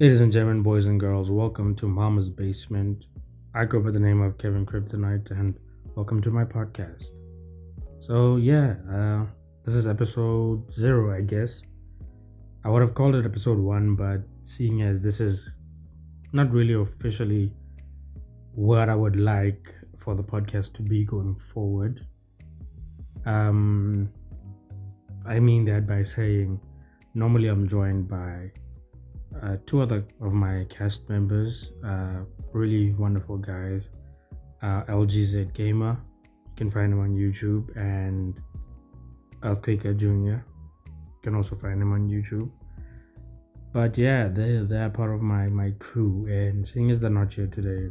Ladies and gentlemen, boys and girls, welcome to Mama's Basement. I go by the name of Kevin Kryptonite, and welcome to my podcast. So, yeah, uh, this is episode zero, I guess. I would have called it episode one, but seeing as this is not really officially what I would like for the podcast to be going forward, um, I mean that by saying normally I'm joined by uh, two other of my cast members, uh, really wonderful guys. Uh, LGZ Gamer, you can find him on YouTube, and Earthquaker Jr. You can also find him on YouTube. But yeah, they they're part of my my crew, and seeing as they're not here today,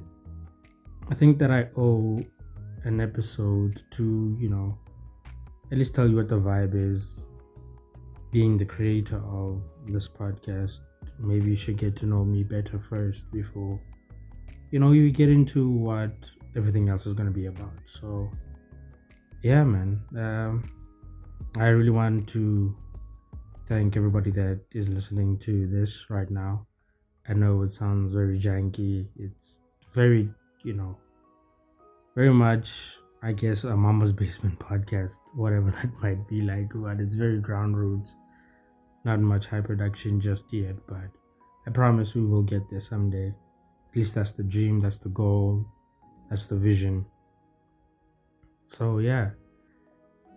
I think that I owe an episode to you know at least tell you what the vibe is. Being the creator of this podcast, maybe you should get to know me better first before you know you get into what everything else is going to be about. So yeah man um, i really want to thank everybody that is listening to this right now. I know it sounds very janky. It's very you know very much i guess a mama's basement podcast whatever that might be like but it's very ground roots not much high production just yet, but I promise we will get there someday. At least that's the dream, that's the goal, that's the vision. So yeah.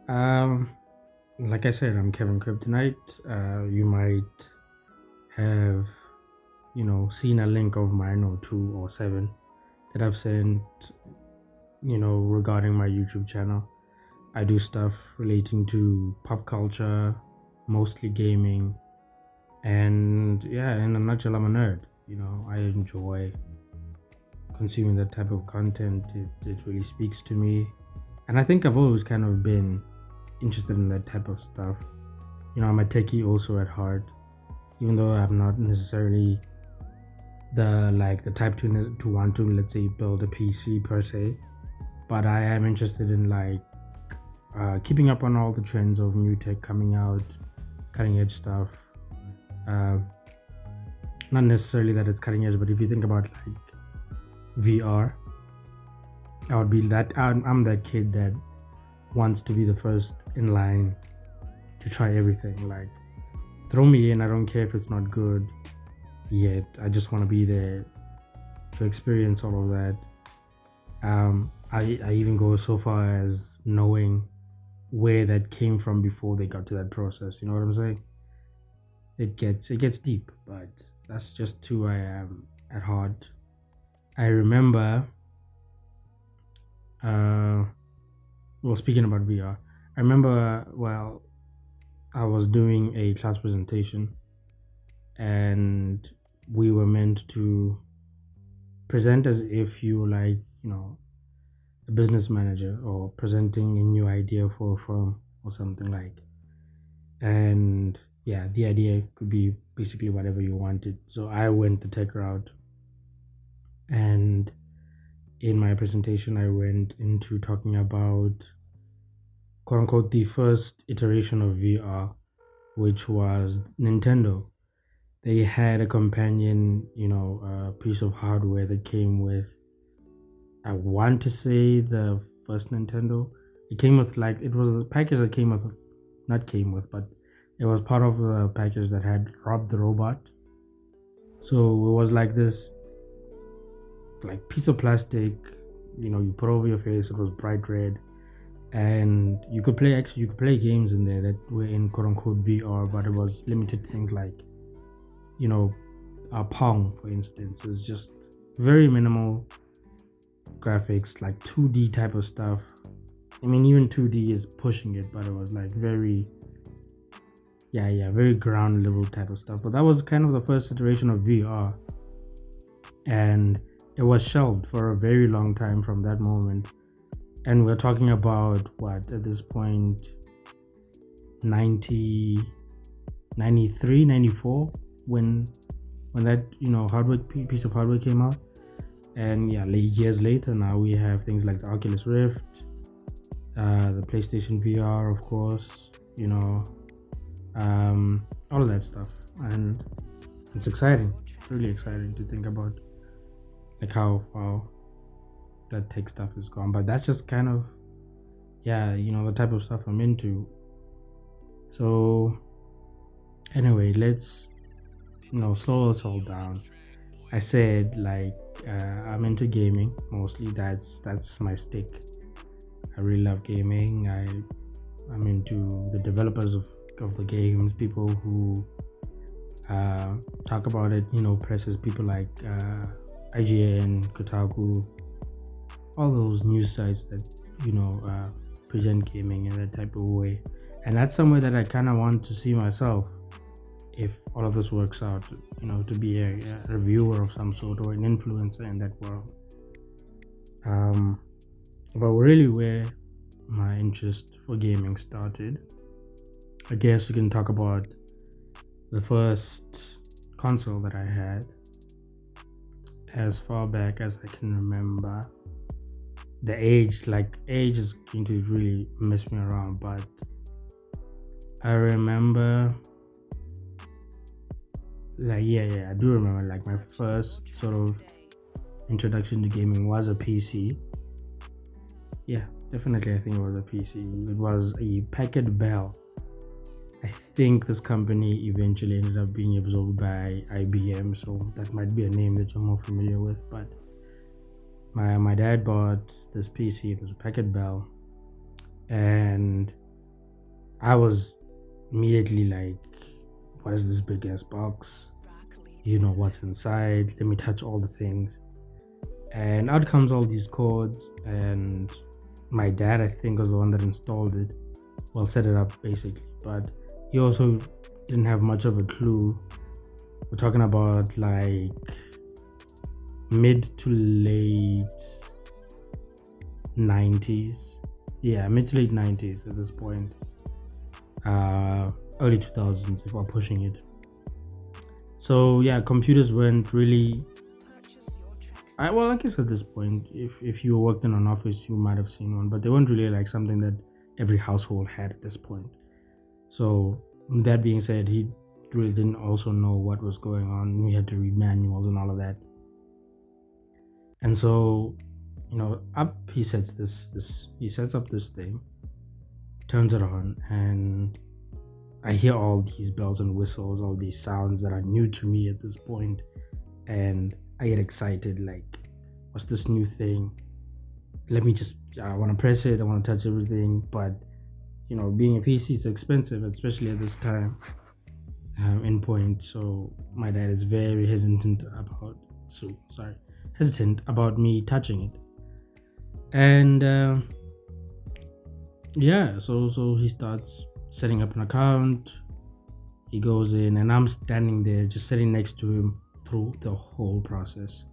Um like I said, I'm Kevin Kryptonite. Uh you might have, you know, seen a link of mine or two or seven that I've sent, you know, regarding my YouTube channel. I do stuff relating to pop culture, mostly gaming. And yeah, in a nutshell, I'm a nerd. You know, I enjoy consuming that type of content. It, it really speaks to me. And I think I've always kind of been interested in that type of stuff. You know, I'm a techie also at heart, even though I'm not necessarily the like the type to to want to let's say build a PC per se, but I am interested in like uh, keeping up on all the trends of new tech coming out, cutting edge stuff. Uh, not necessarily that it's cutting edge, but if you think about like VR, I would be that. I'm, I'm that kid that wants to be the first in line to try everything. Like, throw me in. I don't care if it's not good yet. I just want to be there to experience all of that. Um, I, I even go so far as knowing where that came from before they got to that process. You know what I'm saying? It gets it gets deep, but that's just who I am at heart. I remember uh well speaking about VR, I remember well I was doing a class presentation and we were meant to present as if you like, you know, a business manager or presenting a new idea for a firm or something like. And yeah the idea could be basically whatever you wanted. So i went the tech route. And in my presentation i went into talking about quote unquote the first iteration of vr which was nintendo. They had a companion you know piece of hardware that came with I want to say the first Nintendo. It came with like it was a package that came with, not came with, but it was part of a package that had Rob the Robot. So it was like this, like piece of plastic. You know, you put over your face. It was bright red, and you could play actually you could play games in there that were in quote unquote VR, but it was limited things like, you know, a Pong for instance. It's just very minimal graphics, like 2D type of stuff. I mean, even 2D is pushing it, but it was like very, yeah, yeah, very ground level type of stuff. But that was kind of the first iteration of VR, and it was shelved for a very long time from that moment. And we're talking about what at this point 90, 93, 94 when when that you know hardware piece of hardware came out and yeah years later now we have things like the oculus rift uh, the playstation vr of course you know um, all of that stuff and it's exciting really exciting to think about like how how that tech stuff is gone. But that's just kind of yeah, you know, the type of stuff I'm into. So anyway, let's you know slow us all down. I said like uh, I'm into gaming mostly. That's that's my stick. I really love gaming. I I'm into the developers of of the games, people who uh, talk about it. You know, presses people like uh, IGN, Kotaku, all those news sites that you know uh, present gaming in that type of way. And that's somewhere that I kind of want to see myself if all of this works out, you know, to be a, a reviewer of some sort or an influencer in that world. Um, but really, where my interest for gaming started, I guess we can talk about the first console that I had as far back as I can remember. The age, like, age is going to really mess me around, but I remember like yeah yeah i do remember like my first sort of introduction to gaming was a pc yeah definitely i think it was a pc it was a packard bell. I think this company eventually ended up being absorbed by ibm so that might be a name that you're more familiar with but my my dad bought this pc it was a packard bell and i was immediately like what is this big ass box? You know what's inside. Let me touch all the things. And out comes all these cords. And my dad, I think, was the one that installed it. Well, set it up basically. But he also didn't have much of a clue. We're talking about like mid to late 90s. Yeah, mid to late 90s at this point. Uh, early 2000s if we're pushing it. So yeah computers weren't really I, well i guess at this point if, if you worked in an office you might have seen one but they weren't really like something that every household had at this point. So that being said he really didn't also know what was going on. We had to read manuals and all of that. And so you know up he sets this this he sets up this thing turns it on and I hear all these bells and whistles, all these sounds that are new to me at this point, and I get excited. Like, what's this new thing? Let me just, I want to press it, I want to touch everything, but you know, being a PC is expensive, especially at this time. Um, endpoint, so my dad is very hesitant about, so sorry, hesitant about me touching it, and uh, yeah, so so he starts setting up an account. He goes in, and I'm standing there just sitting next to him through the whole process.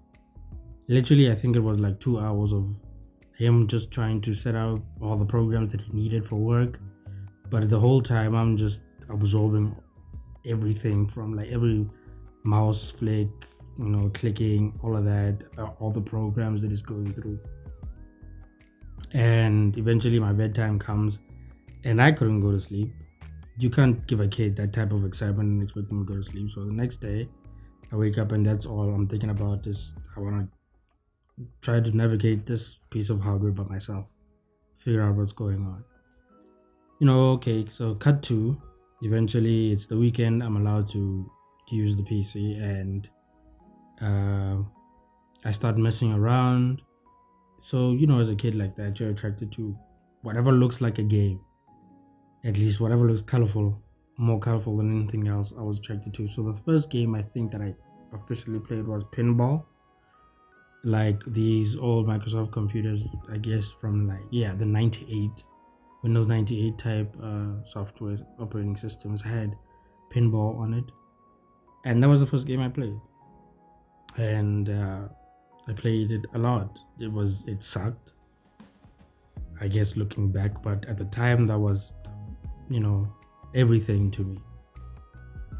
Literally, I think it was like two hours of him just trying to set up all the programs that he needed for work. But the whole time, I'm just absorbing everything from like every mouse flick, you know, clicking, all of that, uh, all the programs that he's going through. And eventually, my bedtime comes and I couldn't go to sleep. You can't give a kid that type of excitement and expect them to go to sleep. So the next day, I wake up and that's all I'm thinking about is I want to try to navigate this piece of hardware by myself, figure out what's going on. You know, okay, so cut to eventually it's the weekend. I'm allowed to, to use the PC and uh, I start messing around. So, you know, as a kid like that, you're attracted to whatever looks like a game at least whatever looks colorful, more colorful than anything else, I was attracted to. So the first game I think that I officially played was pinball. Like these old Microsoft computers, I guess from like yeah the 98, Windows 98 type uh, software operating systems had pinball on it, and that was the first game I played. And uh, I played it a lot. It was it sucked. I guess looking back, but at the time that was you know everything to me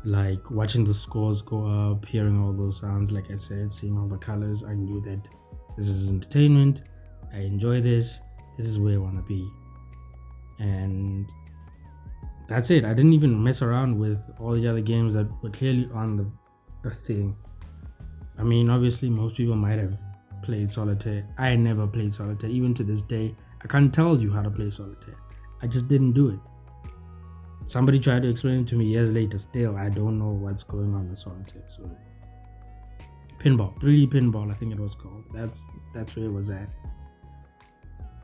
like watching the scores go up hearing all those sounds like i said seeing all the colors i knew that this is entertainment i enjoy this this is where i want to be and that's it i didn't even mess around with all the other games that were clearly on the, the thing I mean, obviously, most people might have played solitaire. I never played solitaire. Even to this day, I can't tell you how to play solitaire. I just didn't do it. Somebody tried to explain it to me years later. Still, I don't know what's going on with solitaire. So, pinball, 3D pinball, I think it was called. That's that's where it was at.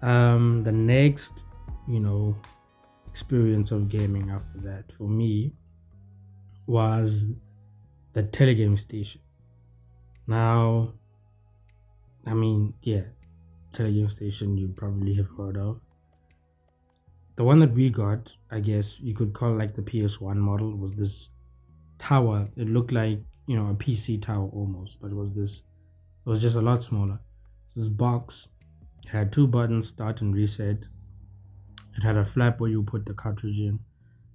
Um, the next, you know, experience of gaming after that for me was the telegame station. Now, I mean, yeah, telegame station you probably have heard of. The one that we got, I guess you could call like the PS1 model, was this tower. It looked like, you know, a PC tower almost, but it was this, it was just a lot smaller. This box had two buttons, start and reset. It had a flap where you put the cartridge in,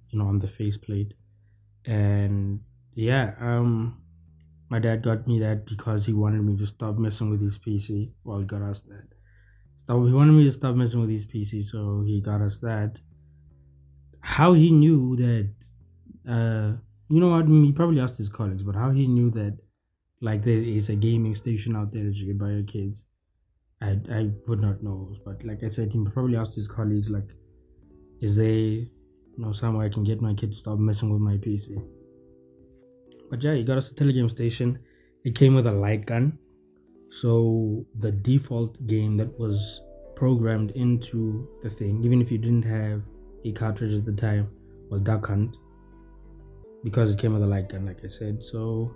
you know, on the faceplate. And yeah, um, my dad got me that because he wanted me to stop messing with his PC. Well, he got us that. Stop. He wanted me to stop messing with his PC, so he got us that. How he knew that, uh, you know what? He probably asked his colleagues, but how he knew that, like there is a gaming station out there that you can buy your kids, I I would not know. But like I said, he probably asked his colleagues, like, is there, you know, somewhere I can get my kid to stop messing with my PC? But yeah, you got us a telegame station. It came with a light gun. So the default game that was programmed into the thing, even if you didn't have a cartridge at the time, was Duck Hunt. Because it came with a light gun, like I said. So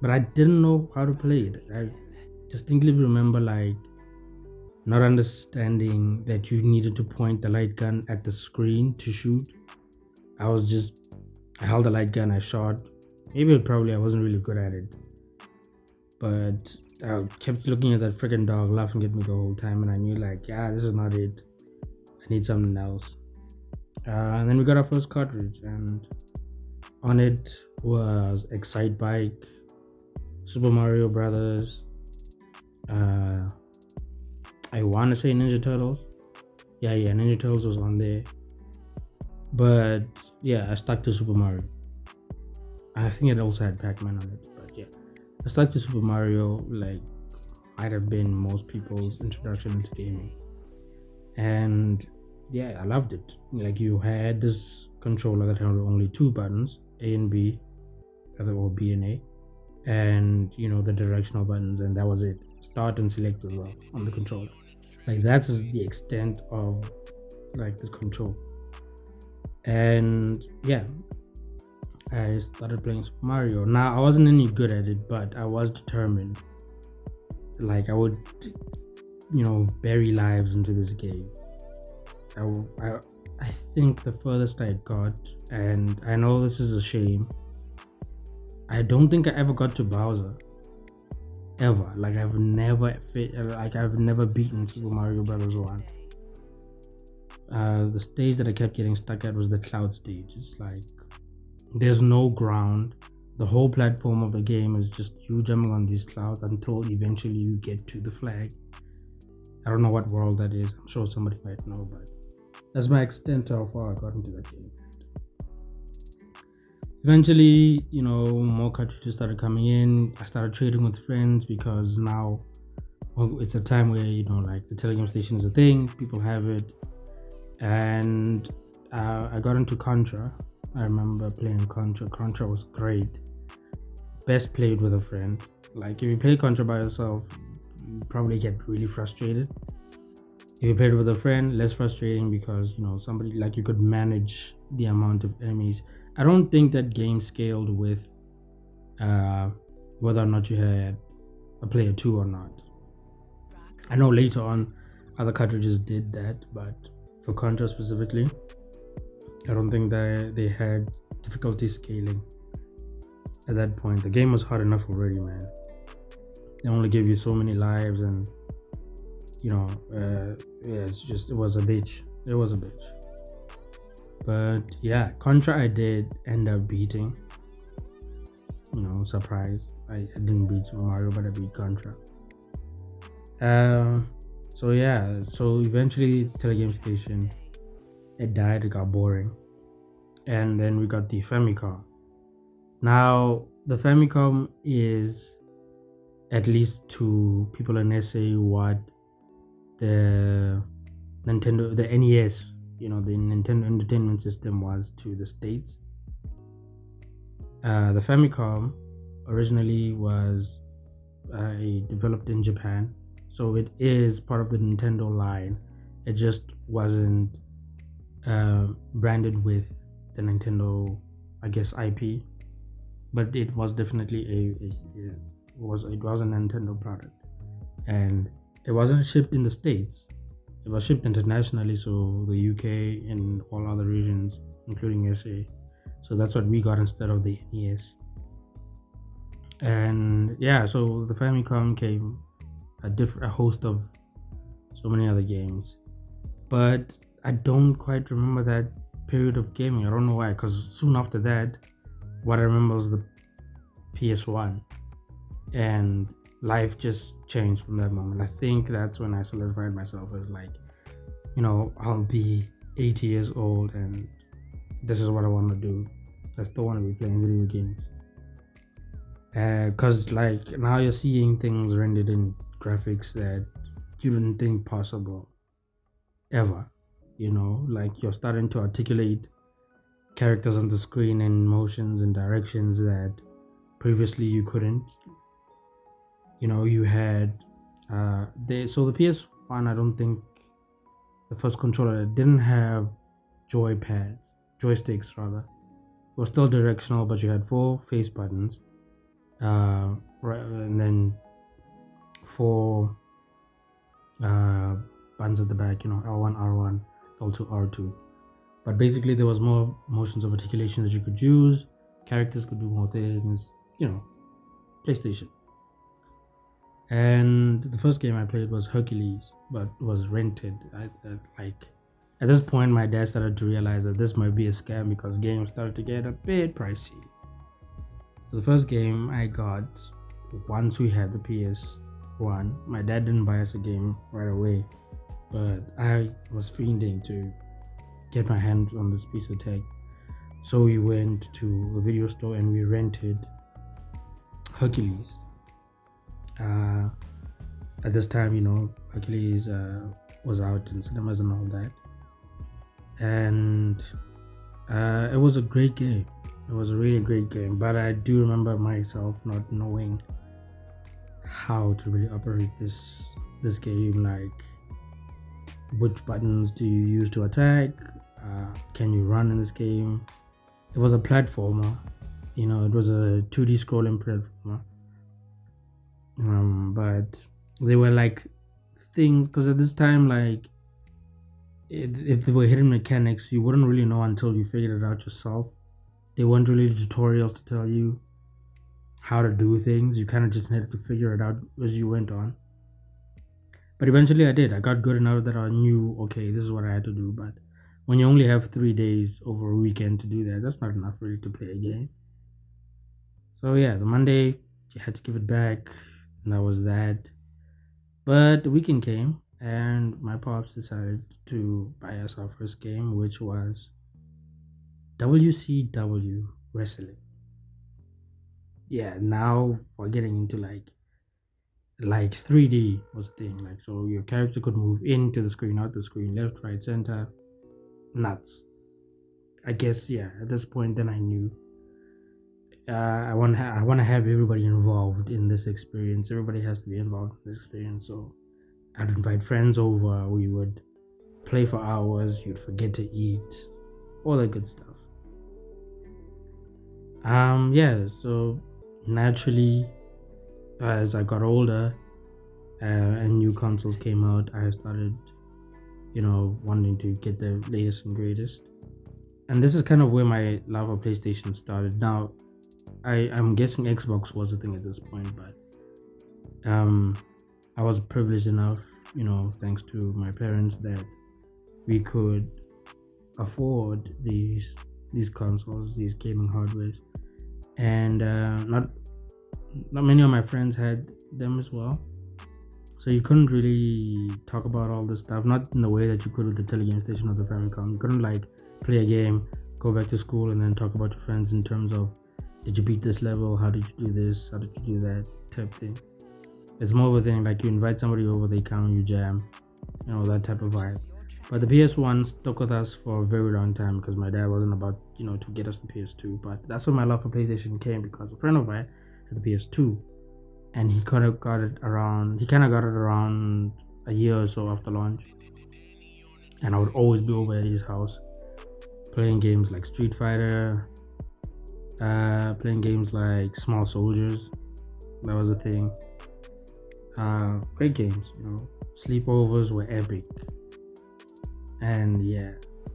but I didn't know how to play it. I distinctly remember like not understanding that you needed to point the light gun at the screen to shoot. I was just I held the light gun, I shot, Maybe probably I wasn't really good at it. But I kept looking at that freaking dog laughing at me the whole time, and I knew, like, yeah, this is not it. I need something else. Uh, and then we got our first cartridge, and on it was Excitebike, Super Mario Brothers. Uh, I want to say Ninja Turtles. Yeah, yeah, Ninja Turtles was on there. But yeah, I stuck to Super Mario. I think it also had Pac-Man on it, but yeah, it's like the Super Mario like might have been most people's introduction into gaming, and yeah, I loved it. Like you had this controller that had only two buttons, A and B, or B and A, and you know the directional buttons, and that was it. Start and select as well on the controller. Like that's the extent of like the control. And yeah, I started playing Super Mario. Now I wasn't any good at it, but I was determined. Like I would, you know, bury lives into this game. I, I, I think the furthest I got, and I know this is a shame. I don't think I ever got to Bowser. Ever. Like I've never, like I've never beaten Super Mario Brothers one. Uh, the stage that I kept getting stuck at was the cloud stage. It's like there's no ground. The whole platform of the game is just you jumping on these clouds until eventually you get to the flag. I don't know what world that is. I'm sure somebody might know, but that's my extent to how far I got into that game. Eventually, you know, more cartridges started coming in. I started trading with friends because now it's a time where you know, like the telegame station is a thing. People have it, and uh, I got into Contra, I remember playing Contra. Contra was great. Best played with a friend. Like if you play Contra by yourself, you probably get really frustrated. If you played with a friend, less frustrating because you know somebody like you could manage the amount of enemies. I don't think that game scaled with uh, whether or not you had a player two or not. I know later on other cartridges did that, but for Contra specifically, I don't think that they had difficulty scaling at that point. The game was hard enough already, man. They only gave you so many lives, and you know, uh, yeah, it's just it was a bitch. It was a bitch. But yeah, Contra I did end up beating. You know, surprise. I, didn't beat Mario, but I beat Contra. Uh, so yeah, so eventually Telegame Station it died, it got boring. And then we got the Famicom. Now, the Famicom is at least to people in SA what the Nintendo, the NES, you know, the Nintendo Entertainment System was to the States. Uh, the Famicom originally was uh, developed in Japan, so it is part of the Nintendo line. It just wasn't uh, branded with the Nintendo, I guess, IP, but it was definitely a, a, a was it was a Nintendo product, and it wasn't shipped in the states. It was shipped internationally, so the UK and all other regions, including SA. So that's what we got instead of the NES. And yeah, so the Famicom came a different a host of so many other games, but I don't quite remember that period of gaming. I don't know why, because soon after that, what I remember was the PS1, and life just changed from that moment. I think that's when I solidified myself as like, you know, I'll be 80 years old and this is what I want to do. I still want to be playing video games. Because, uh, like, now you're seeing things rendered in graphics that you didn't think possible ever. You know, like you're starting to articulate characters on the screen and motions and directions that previously you couldn't. You know you had uh they so the ps1 i don't think the first controller didn't have joy pads joysticks rather. It was still directional but you had four face buttons uh right and then four uh buttons at the back you know l1 r1 l2 r2 but basically there was more motions of articulation that you could use characters could do more things you know playstation and the first game I played was Hercules, but was rented. I, I, like at this point, my dad started to realize that this might be a scam because games started to get a bit pricey. So the first game I got once we had the PS One, my dad didn't buy us a game right away, but I was fiending to get my hands on this piece of tech. So we went to a video store and we rented Hercules uh, at this time, you know, Hercules uh, was out in cinemas and all that, and uh, it was a great game. It was a really great game, but I do remember myself not knowing how to really operate this this game. Like, which buttons do you use to attack? Uh, can you run in this game? It was a platformer. You know, it was a 2D scrolling platformer um, but they were like things because at this time like if they were hidden mechanics you wouldn't really know until you figured it out yourself they weren't really tutorials to tell you how to do things you kind of just needed to figure it out as you went on but eventually i did i got good enough that i knew okay this is what i had to do but when you only have three days over a weekend to do that that's not enough really to play a game so yeah the monday you had to give it back and that was that. But the weekend came, and my pops decided to buy us our first game, which was WCW Wrestling. Yeah, now we're getting into like like 3D was a thing. Like so your character could move into the screen, out the screen, left, right, center. Nuts. I guess yeah, at this point then I knew uh, I want ha- I want to have everybody involved in this experience. Everybody has to be involved in this experience. So I'd invite friends over. We would play for hours. You'd forget to eat, all that good stuff. Um, yeah. So naturally, as I got older uh, and new consoles came out, I started, you know, wanting to get the latest and greatest. And this is kind of where my love of PlayStation started. Now, I I'm guessing Xbox was a thing at this point, but um, I was privileged enough, you know, thanks to my parents, that we could afford these these consoles, these gaming hardwares, and uh, not not many of my friends had them as well. So you couldn't really talk about all this stuff, not in the way that you could with the telegame station or the Famicom. You couldn't like play a game, go back to school, and then talk about your friends in terms of did you beat this level? How did you do this? How did you do that? Type thing. It's more of a thing like you invite somebody over, they come, you jam, you know, that type of vibe. But the PS1 stuck with us for a very long time because my dad wasn't about, you know, to get us the PS2. But that's where my love for PlayStation came because a friend of mine the PS2 and he kind of got it around, he kind of got it around a year or so after launch. And I would always be over at his house playing games like Street Fighter, uh, playing games like Small Soldiers. That was a thing. Uh, great games, you know. Sleepovers were epic and yeah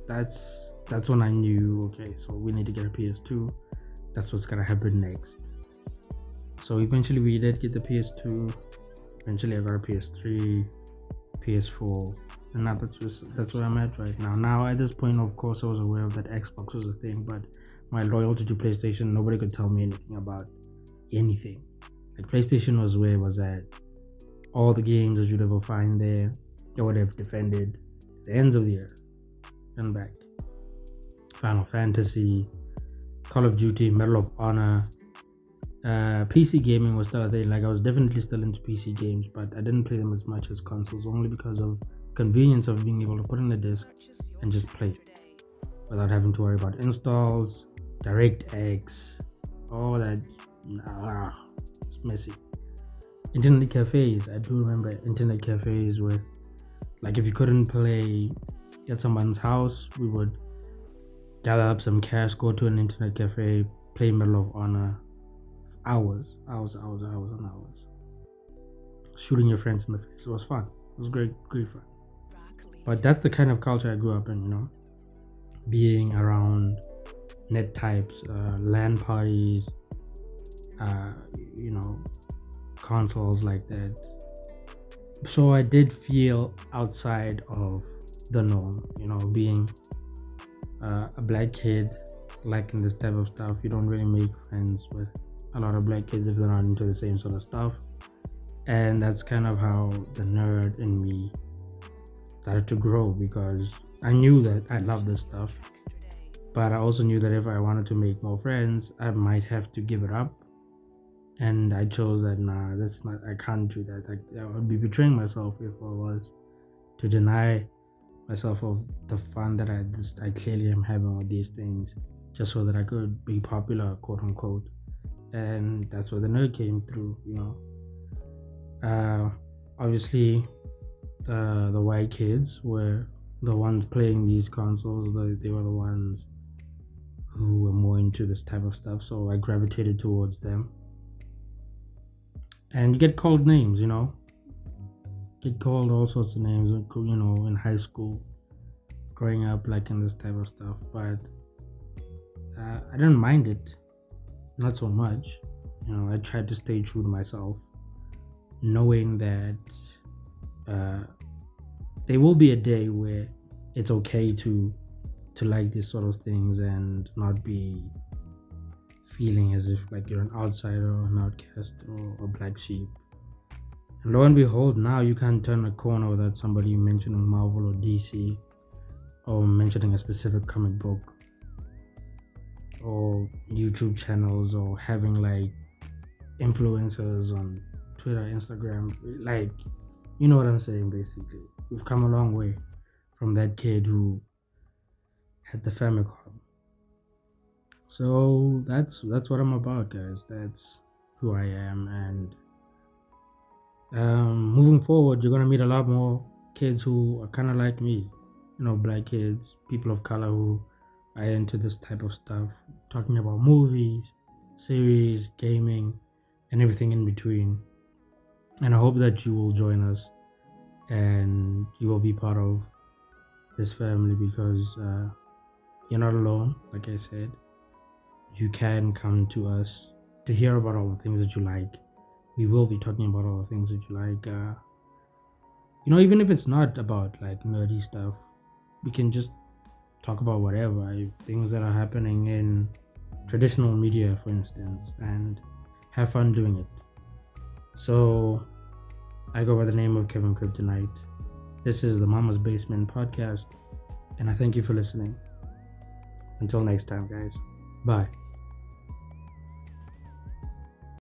that's that's when i knew okay so we need to get a ps2 that's what's gonna happen next so eventually we did get the ps2 eventually i got a ps3 ps4 and now that's just, that's where i'm at right now now at this point of course i was aware of that xbox was a thing but my loyalty to playstation nobody could tell me anything about anything like playstation was where it was at all the games that you'd ever find there i would have defended the ends of the earth and back. Final Fantasy, Call of Duty, Medal of Honor. Uh, PC gaming was still a thing. Like I was definitely still into PC games, but I didn't play them as much as consoles, only because of convenience of being able to put in the disc and just play without having to worry about installs, DirectX, all that. It's messy. Internet cafes. I do remember internet cafes with like if you couldn't play at someone's house, we would gather up some cash, go to an internet cafe, play Medal of Honor, hours, hours, hours, hours, and hours. Shooting your friends in the face. It was fun. It was great, great fun. But that's the kind of culture I grew up in, you know, being around net types, uh, LAN parties, uh, you know, consoles like that so I did feel outside of the norm, you know, being uh, a black kid, liking this type of stuff. You don't really make friends with a lot of black kids if they're not into the same sort of stuff. And that's kind of how the nerd in me started to grow because I knew that I love this stuff. But I also knew that if I wanted to make more friends, I might have to give it up and I chose that nah, that's not I can't do that. I, I would be betraying myself if I was to deny myself of the fun that I this, I clearly am having with these things, just so that I could be popular, quote unquote. And that's where the nerd came through, you know. Uh, obviously, the the white kids were the ones playing these consoles. The, they were the ones who were more into this type of stuff, so I gravitated towards them and you get called names you know get called all sorts of names you know in high school growing up like in this type of stuff but uh, i didn't mind it not so much you know i tried to stay true to myself knowing that uh, there will be a day where it's okay to to like these sort of things and not be feeling as if like you're an outsider or an outcast or a black sheep. And lo and behold, now you can't turn a corner without somebody mentioning Marvel or DC or mentioning a specific comic book or YouTube channels or having like influencers on Twitter, Instagram. Like, you know what I'm saying basically. We've come a long way from that kid who had the Famicom so that's that's what i'm about guys that's who i am and um, moving forward you're gonna meet a lot more kids who are kind of like me you know black kids people of color who are into this type of stuff talking about movies series gaming and everything in between and i hope that you will join us and you will be part of this family because uh, you're not alone like i said you can come to us to hear about all the things that you like. We will be talking about all the things that you like. Uh, you know, even if it's not about like nerdy stuff, we can just talk about whatever things that are happening in traditional media, for instance, and have fun doing it. So, I go by the name of Kevin Kryptonite. This is the Mama's Basement podcast, and I thank you for listening. Until next time, guys. Bye.